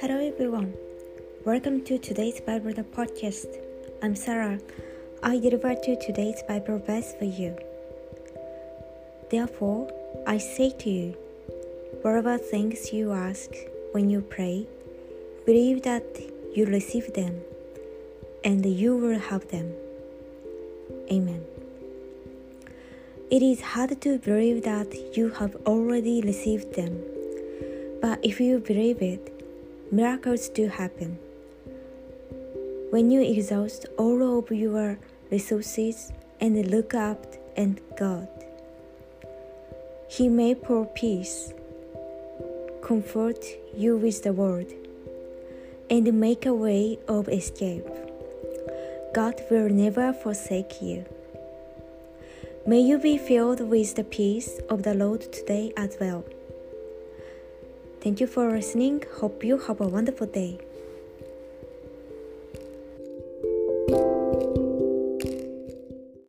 Hello everyone. Welcome to today's Bible podcast. I'm Sarah. I deliver to today's Bible verse for you. Therefore, I say to you, whatever things you ask when you pray, believe that you receive them and you will have them. Amen. It is hard to believe that you have already received them, but if you believe it, miracles do happen. When you exhaust all of your resources and look up at God, He may pour peace, comfort you with the word, and make a way of escape. God will never forsake you. May you be filled with the peace of the Lord today as well. Thank you for listening. Hope you have a wonderful day.